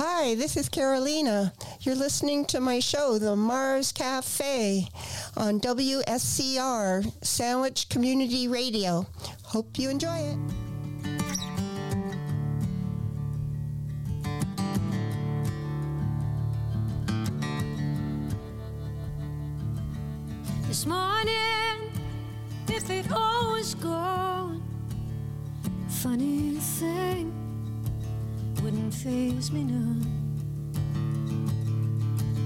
Hi, this is Carolina. You're listening to my show, The Mars Cafe, on WSCR, Sandwich Community Radio. Hope you enjoy it. This morning, if it all was gone, funny thing wouldn't faze me none.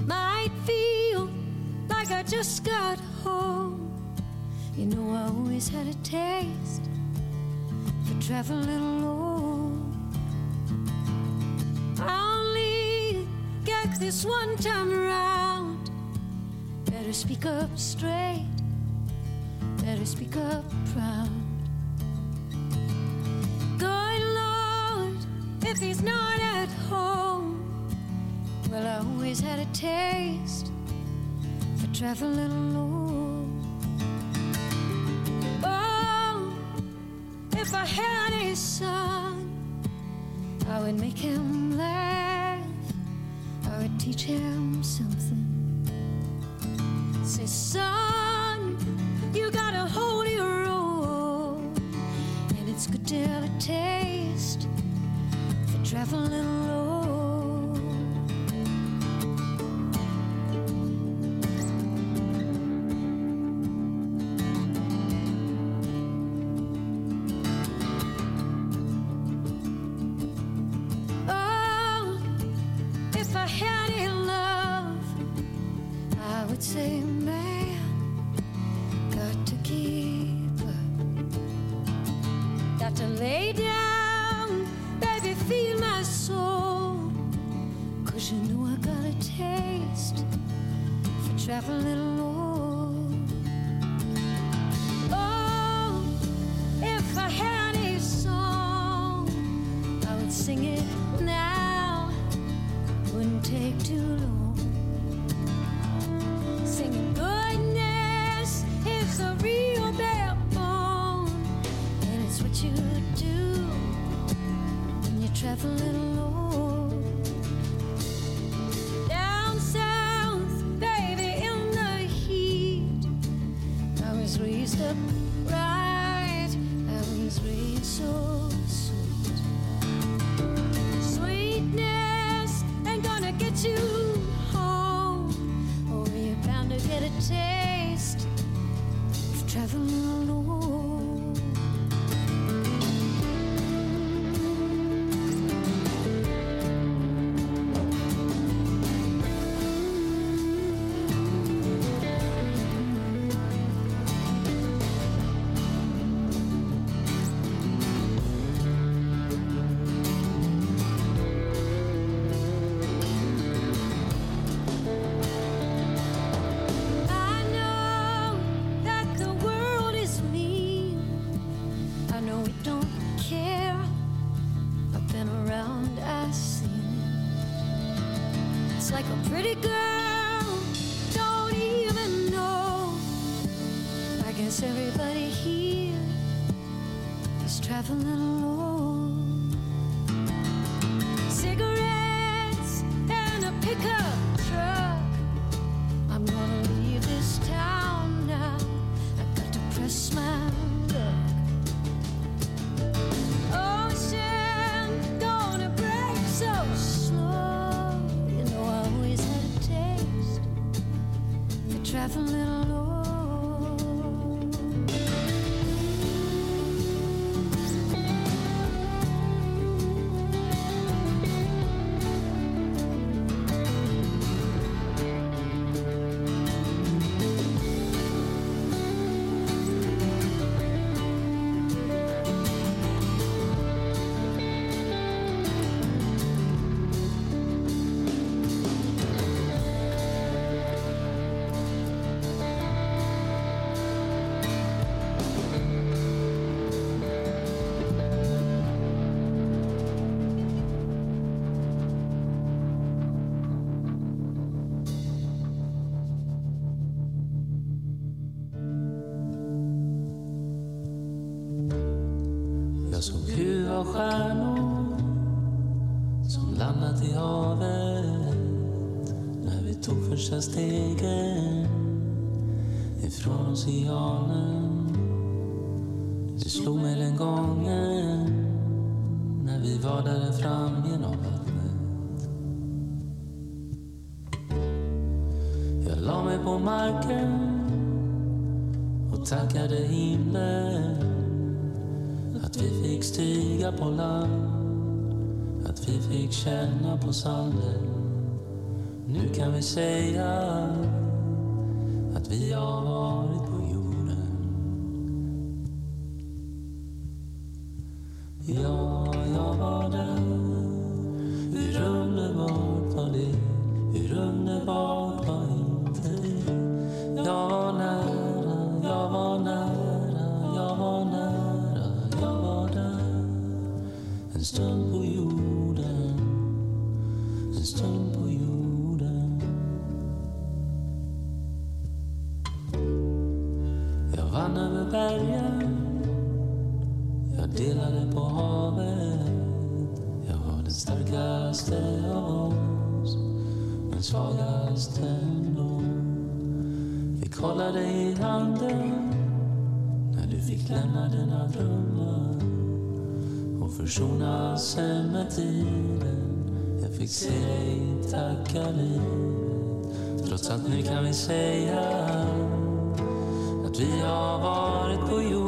Might feel like I just got home. You know, I always had a taste for traveling alone. I only get this one time around. Better speak up straight, better speak up proud. If he's not at home, well, I always had a taste for traveling alone. Oh, if I had a son, I would make him laugh, I would teach him something. Say, son, you gotta hold your own, and it's good to have a taste traveling alone. Like a pretty girl, don't even know. I guess everybody here is traveling alone. Cigarettes and a pickup truck. I'm gonna leave this town now. I got to press my traveling la mig på marken och tackade himlen att vi fick stiga på land, att vi fick känna på sanden. Nu kan vi säga att vi har varit på jorden. Ja. försonas med tiden. Jag fick se dig tacka livet Trots att nu kan vi säga att vi har varit på jorden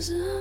was I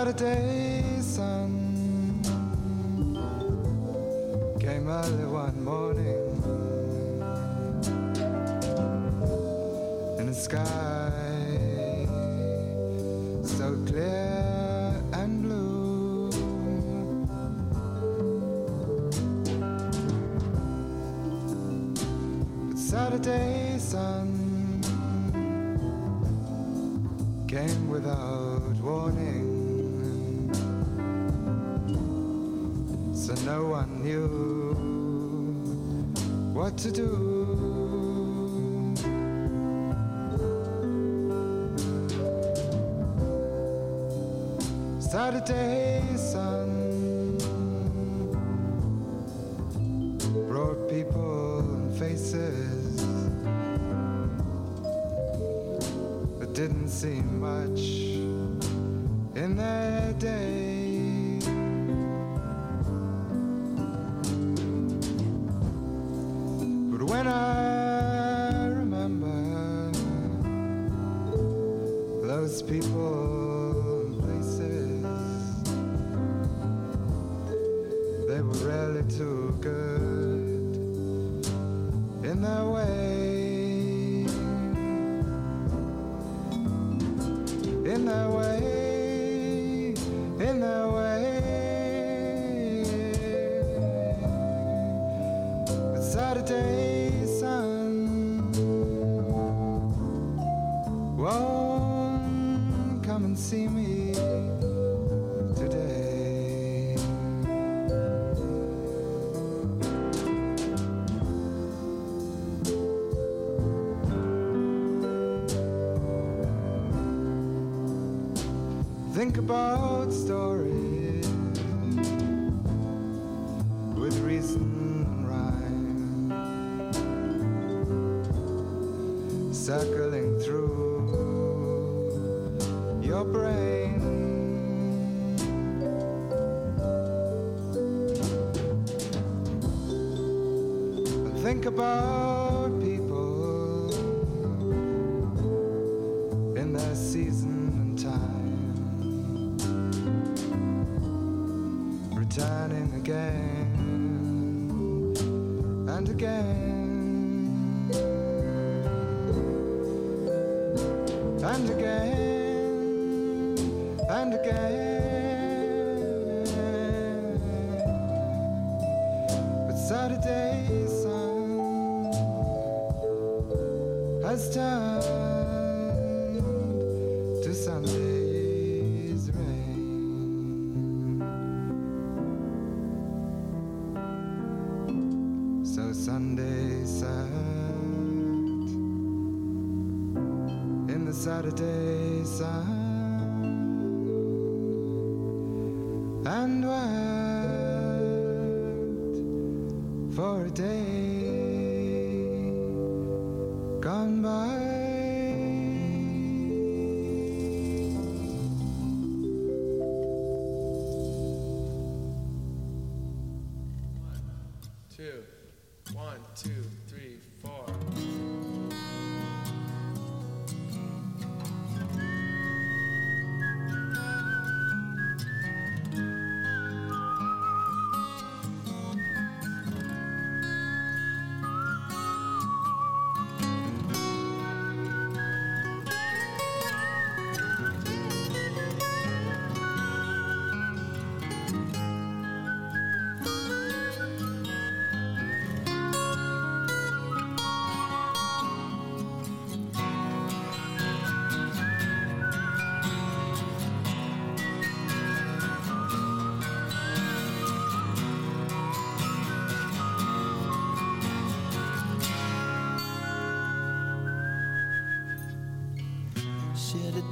Saturday sun came early one morning in the sky so clear and blue. But Saturday sun came without warning. no one knew what to do. Saturday, Sunday. think about.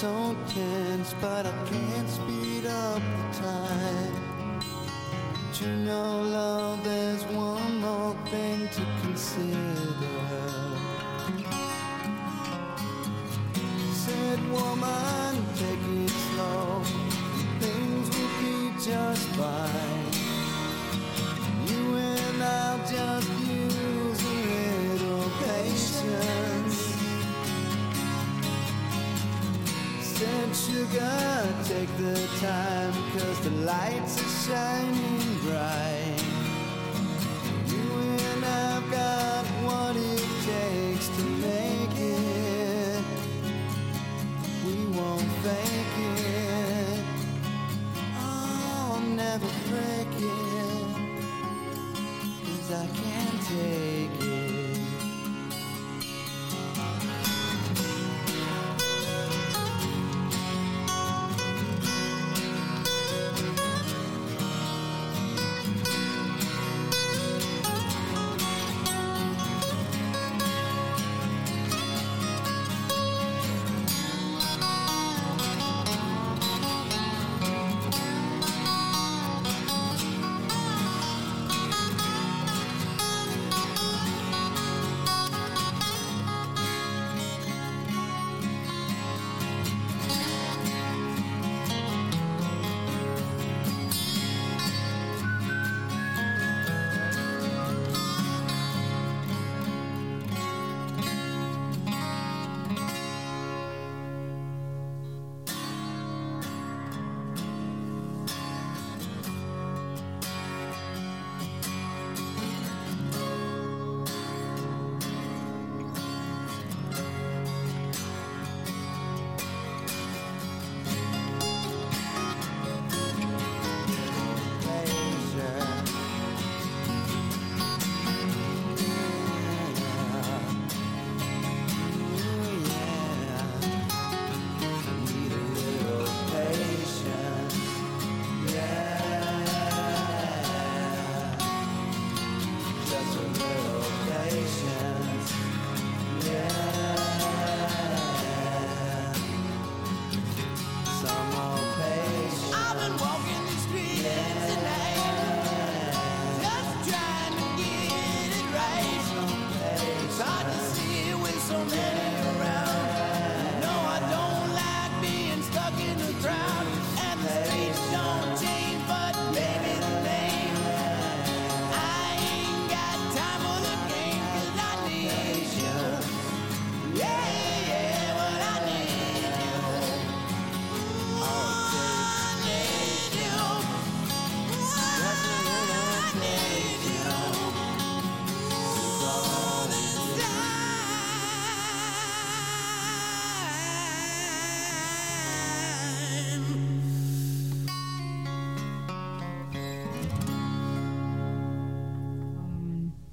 so tense, but I can't speed up the time. But you know, love, there's one more thing to consider. Take the time, cause the lights are shining bright.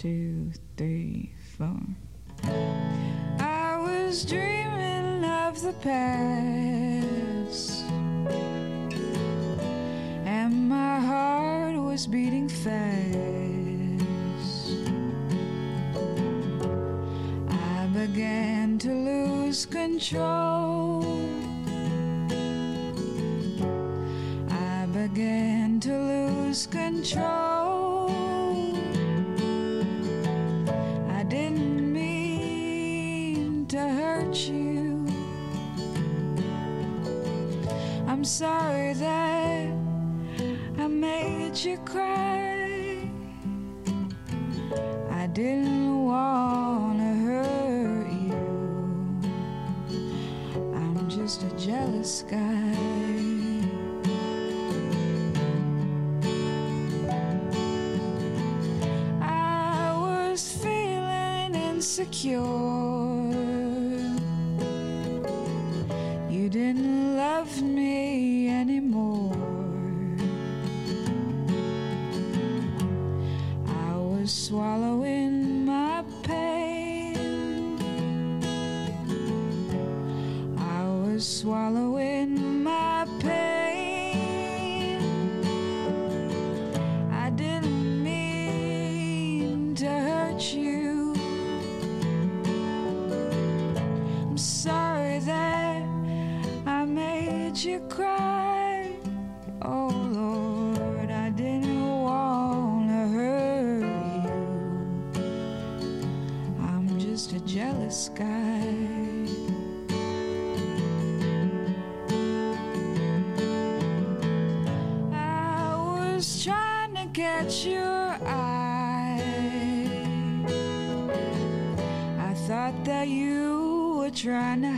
Two, three, four. I was dreaming of the past, and my heart was beating fast. I began to lose control. I began to lose control. Sorry that I made you cry. I didn't wanna hurt you. I'm just a jealous guy. I was feeling insecure. Guy. I was trying to catch your eye. I thought that you were trying to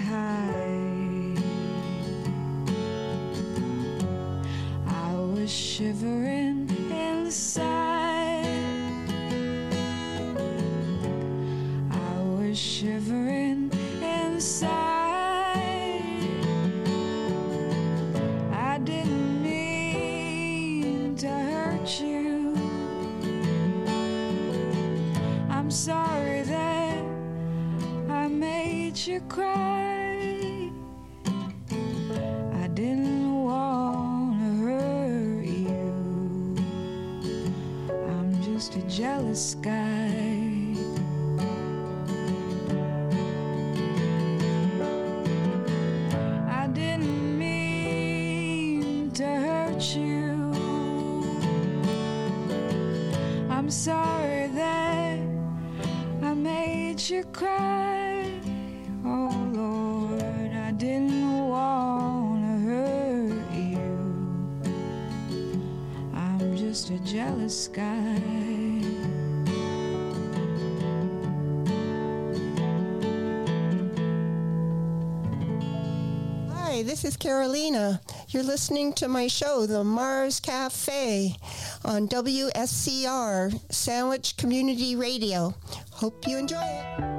you cry. I didn't wanna hurt you. I'm just a jealous guy. I didn't mean to hurt you. I'm sorry that I made you cry. Just a jealous guy. Hi, this is Carolina. You're listening to my show, The Mars Cafe, on WSCR, Sandwich Community Radio. Hope you enjoy it.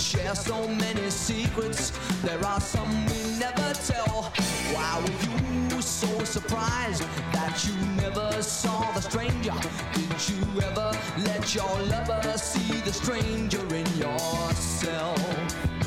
Share so many secrets. There are some we never tell. Why were you so surprised that you never saw the stranger? Did you ever let your lover see the stranger in yourself?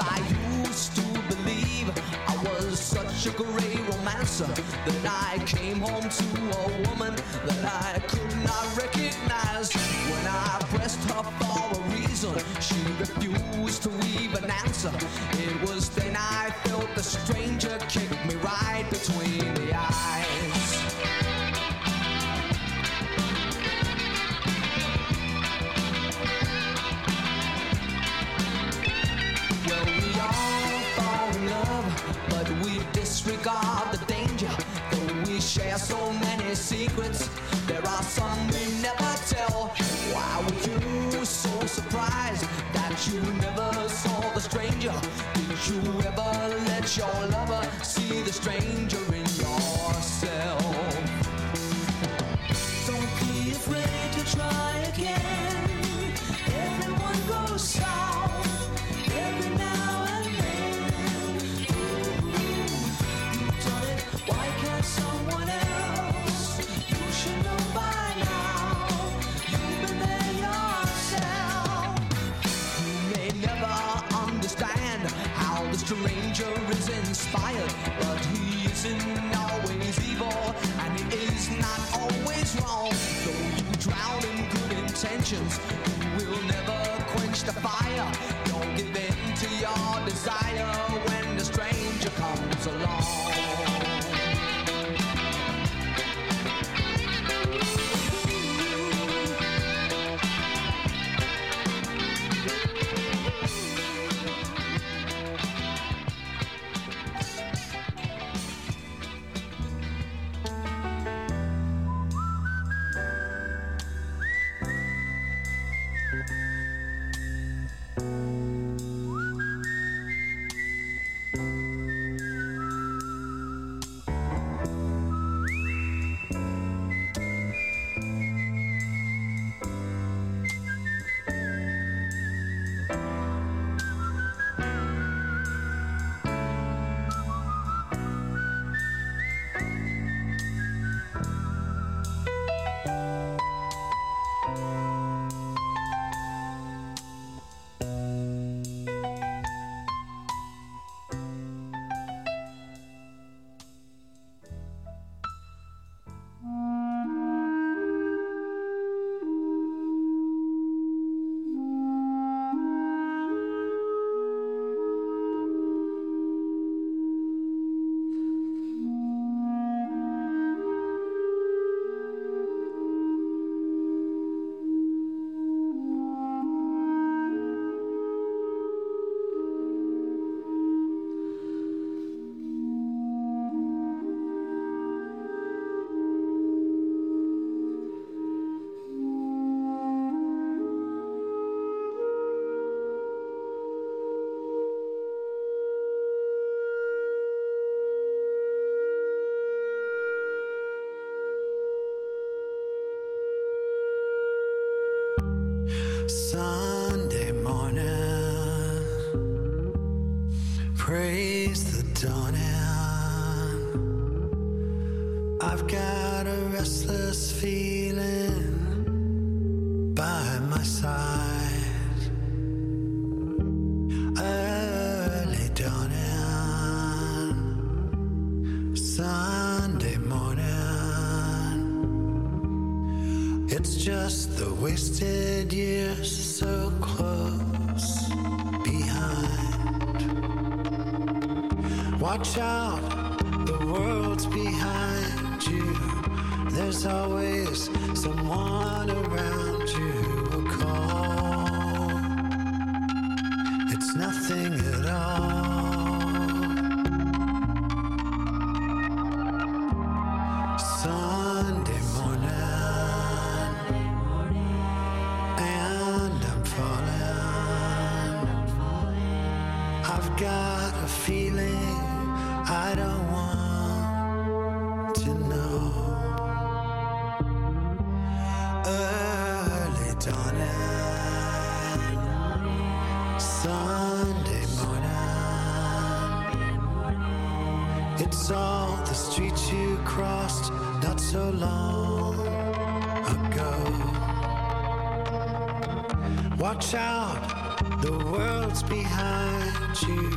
I used to believe I was such a great romancer that I came home to a woman that I could not recognize. When I pressed her for a reason, she refused to even answer. It was then I felt the stranger kick secrets, there are some we never tell. Why were you so surprised that you never saw the stranger? Did you ever let your lover see the stranger Sunday morning, Sunday morning. It's all the streets you crossed not so long ago. Watch out, the world's behind you.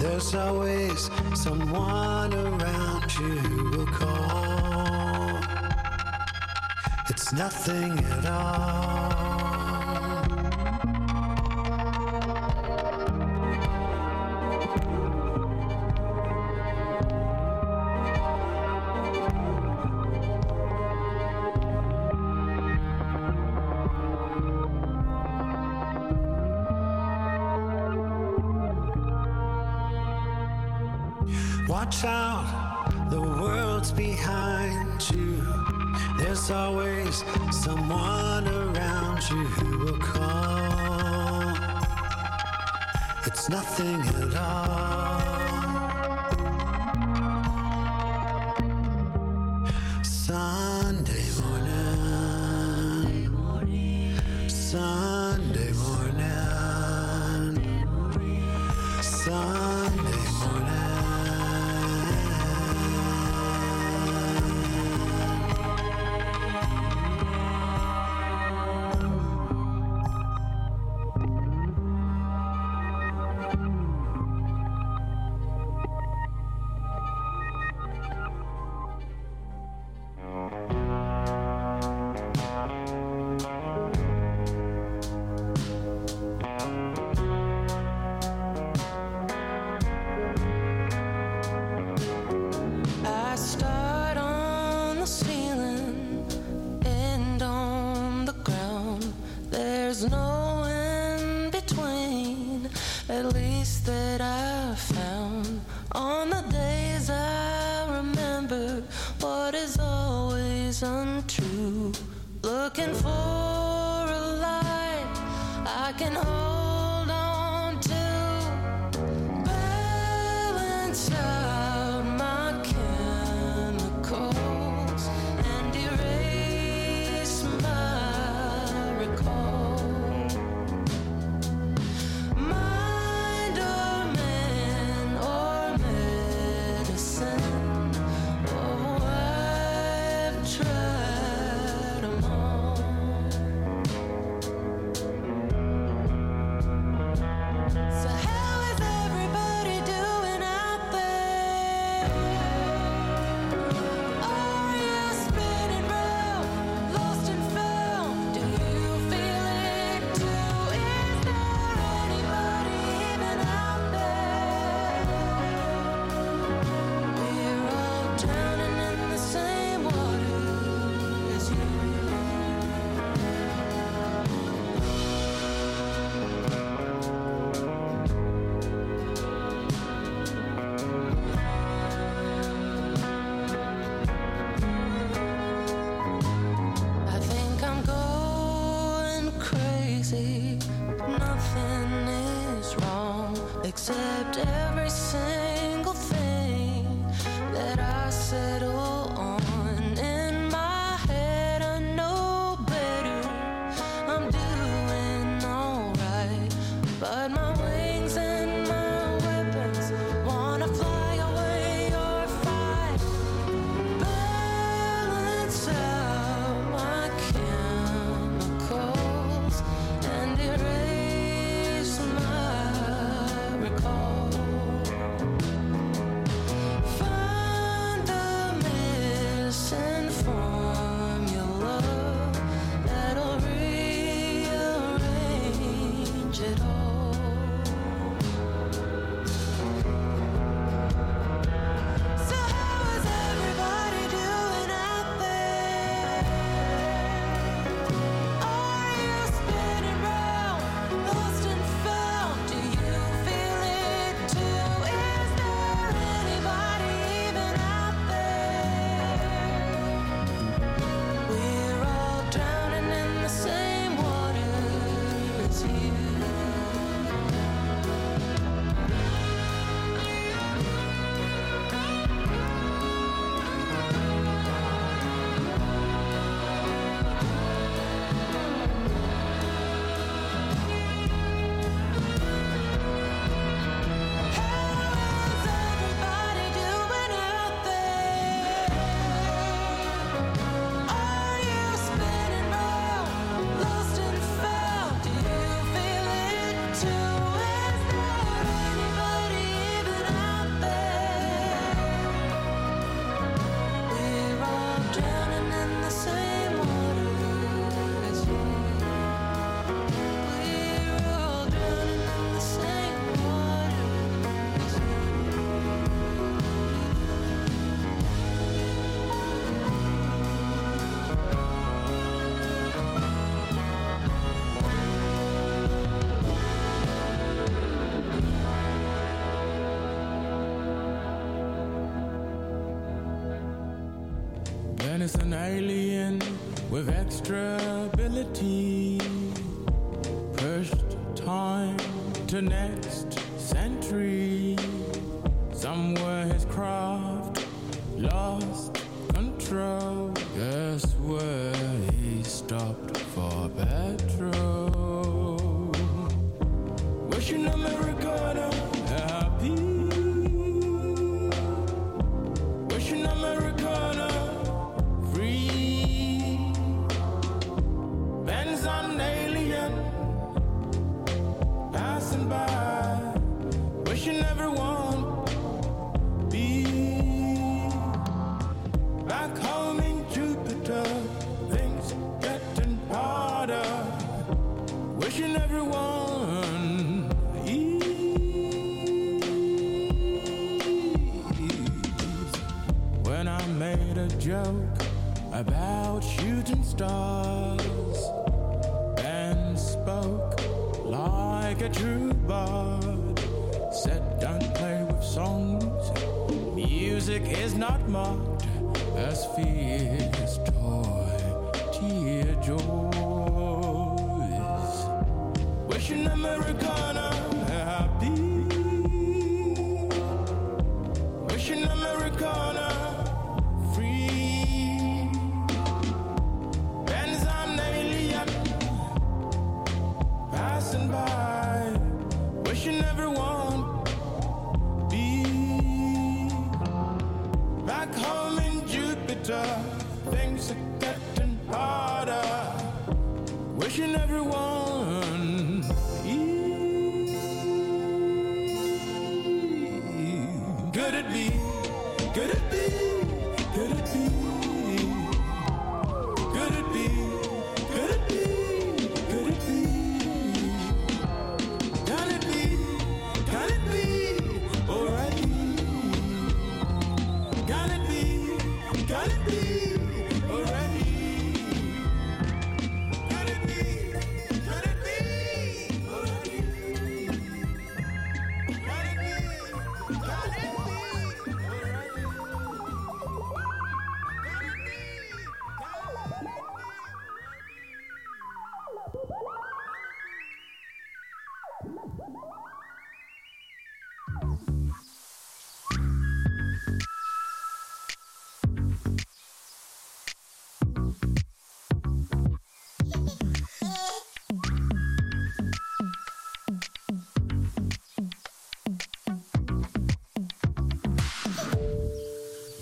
There's always someone around you who will call. It's nothing at all. is wrong except every single thing that I said. To songs. Music is not marked as fear's toy. Tear joys. Wishing Americana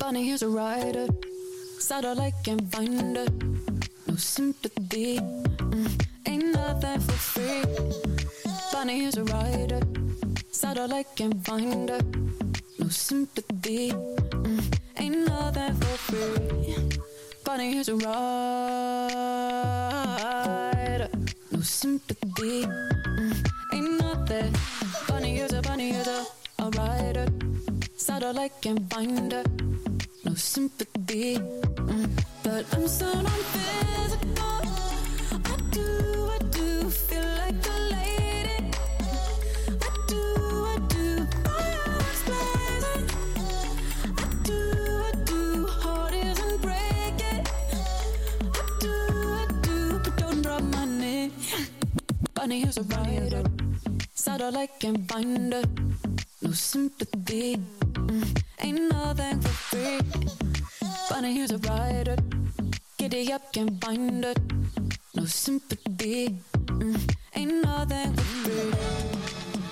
Bunny here's a rider, satellite can find her. No sympathy, mm, ain't nothing for free. Bunny here's a rider, satellite can find her. No sympathy, mm, ain't nothing for free. Bunny here's a rider, no sympathy, mm, ain't nothing. Bunny here's a bunny here's a, a rider, satellite can find her sympathy. But I'm so non-physical. I do, I do feel like a lady. I do, I do fireworks blazing. I do, I do heart isn't breaking. I do, I do, but don't drop my name. Bunny here's a rider, satellite can find her. No sympathy, mm, ain't nothing for free. Bunny here's a rider, giddy up can find it. No sympathy, mm, ain't nothing free.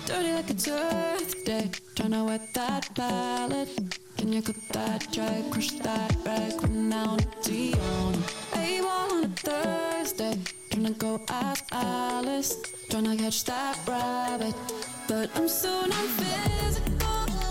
Dirty like it's Earth Day, tryna wet that palette. Can you cook that dry, crush that rag, run down to on A1 on a Thursday, tryna go ask Alice, tryna catch that rabbit. But I'm so non-physical. I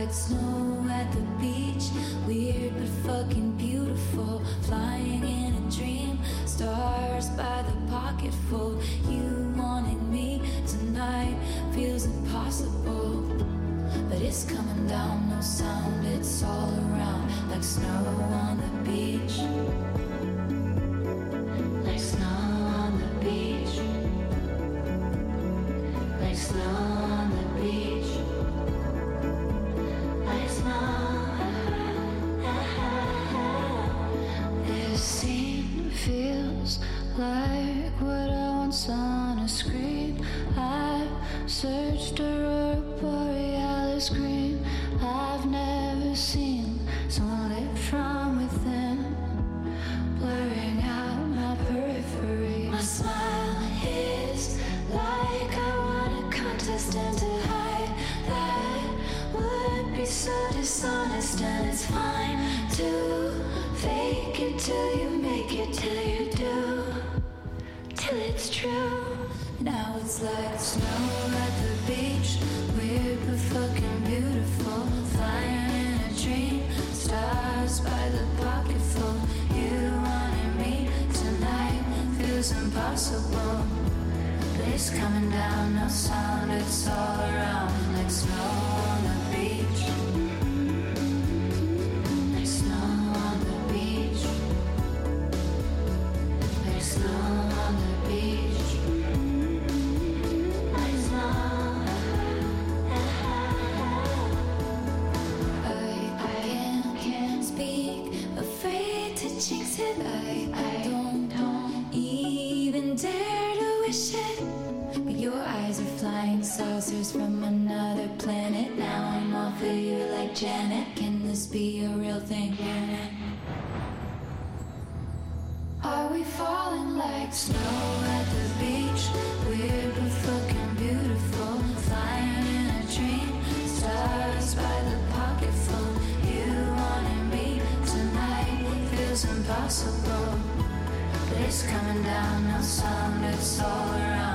white snow at the beach. Weird but fucking beautiful. Flying in a dream. Stars by the pocketful. You wanted me tonight. Feels impossible. But it's coming down, no sound. It's all around like snow on the beach. Janet, can this be a real thing? Janet? Are we falling like snow at the beach? Weird but fucking beautiful, flying in a dream. Stars by the pocket full, you wanted me tonight feels impossible. But It's coming down, no sound, it's all around.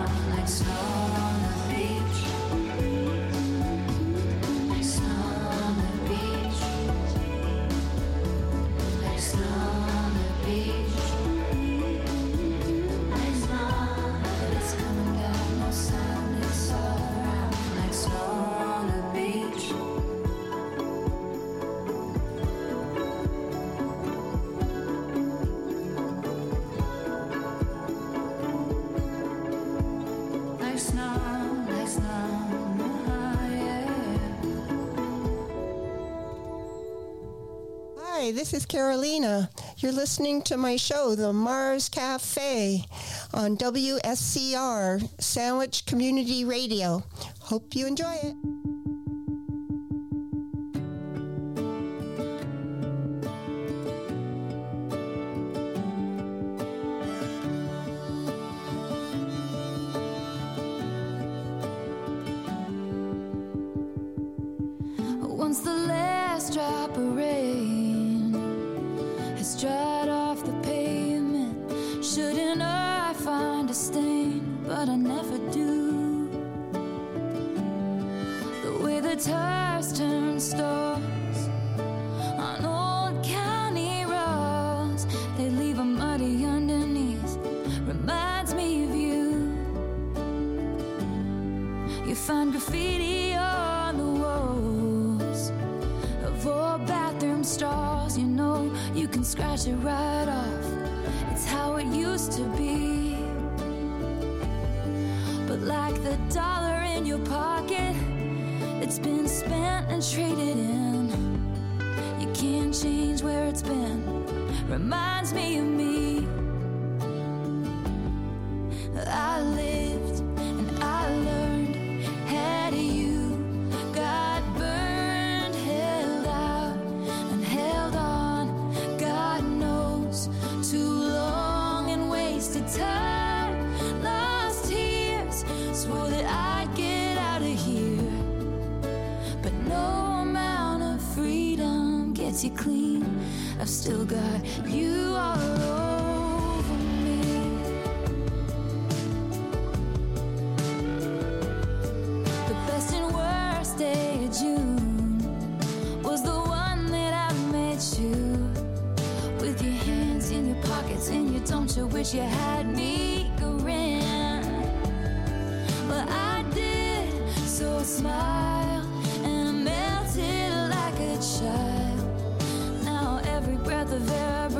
this is Carolina. You're listening to my show, The Mars Cafe, on WSCR, Sandwich Community Radio. Hope you enjoy it. Once the last drop stride off the pavement. Shouldn't I find a stain? But I never do. The way the tires turn stone. And traded in. You can't change where it's been. Reminds me of me. I lived you clean. I've still got you all over me. The best and worst day of June was the one that I met you. With your hands in your pockets and you don't you wish you had me grin. But I did, so I smiled and I melted like a child. Every breath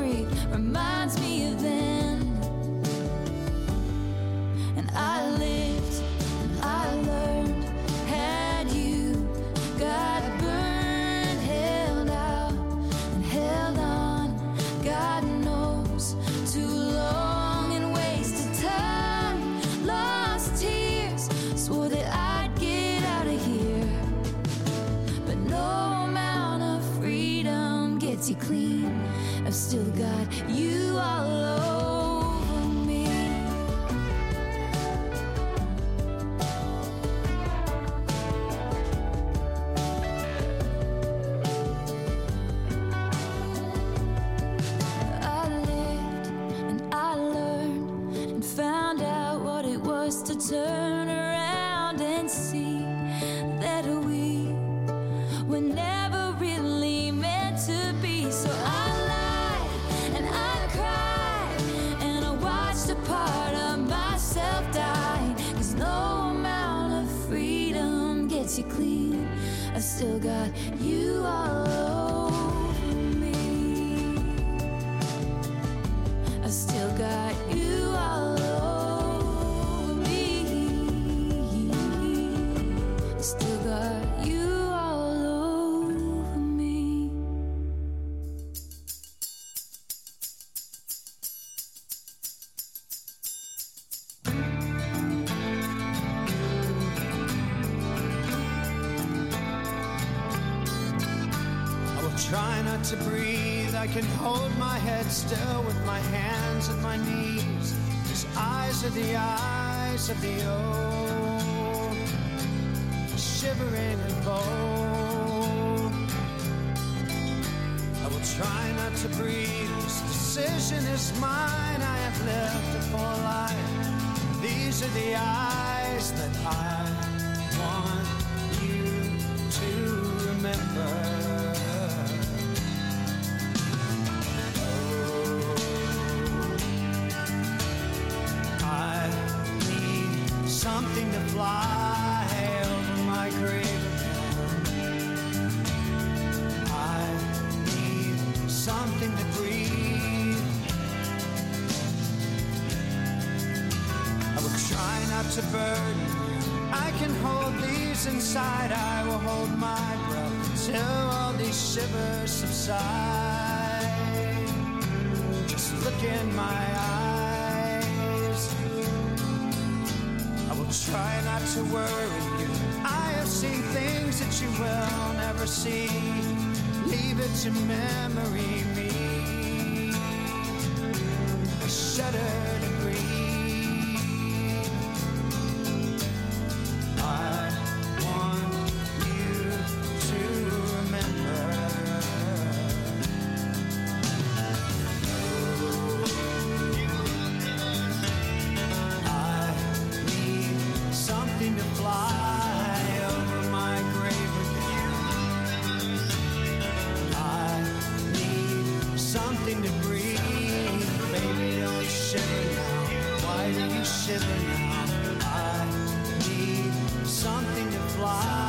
try not to breathe. I can hold my head still with my hands at my knees. His eyes are the eyes of the old, shivering and bold. I will try not to breathe. This decision is mine. I have lived a full life. These are the eyes that I want you to remember. I will hold my breath until all these shivers subside. Just look in my eyes. I will try not to worry you. I have seen things that you will never see. Leave it to memory something to breathe. Baby, don't you shiver now? Why do you shiver now? I need something to fly.